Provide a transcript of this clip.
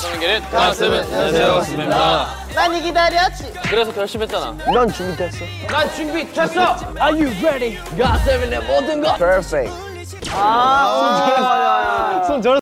성민기는 가슴은 안녕하세요 가슴입니다 많이 기다렸지. 그래서 결심했잖아 넌 준비됐어? 난 준비됐어 Are you ready? 가슴의 모든 것 Perfect. 아,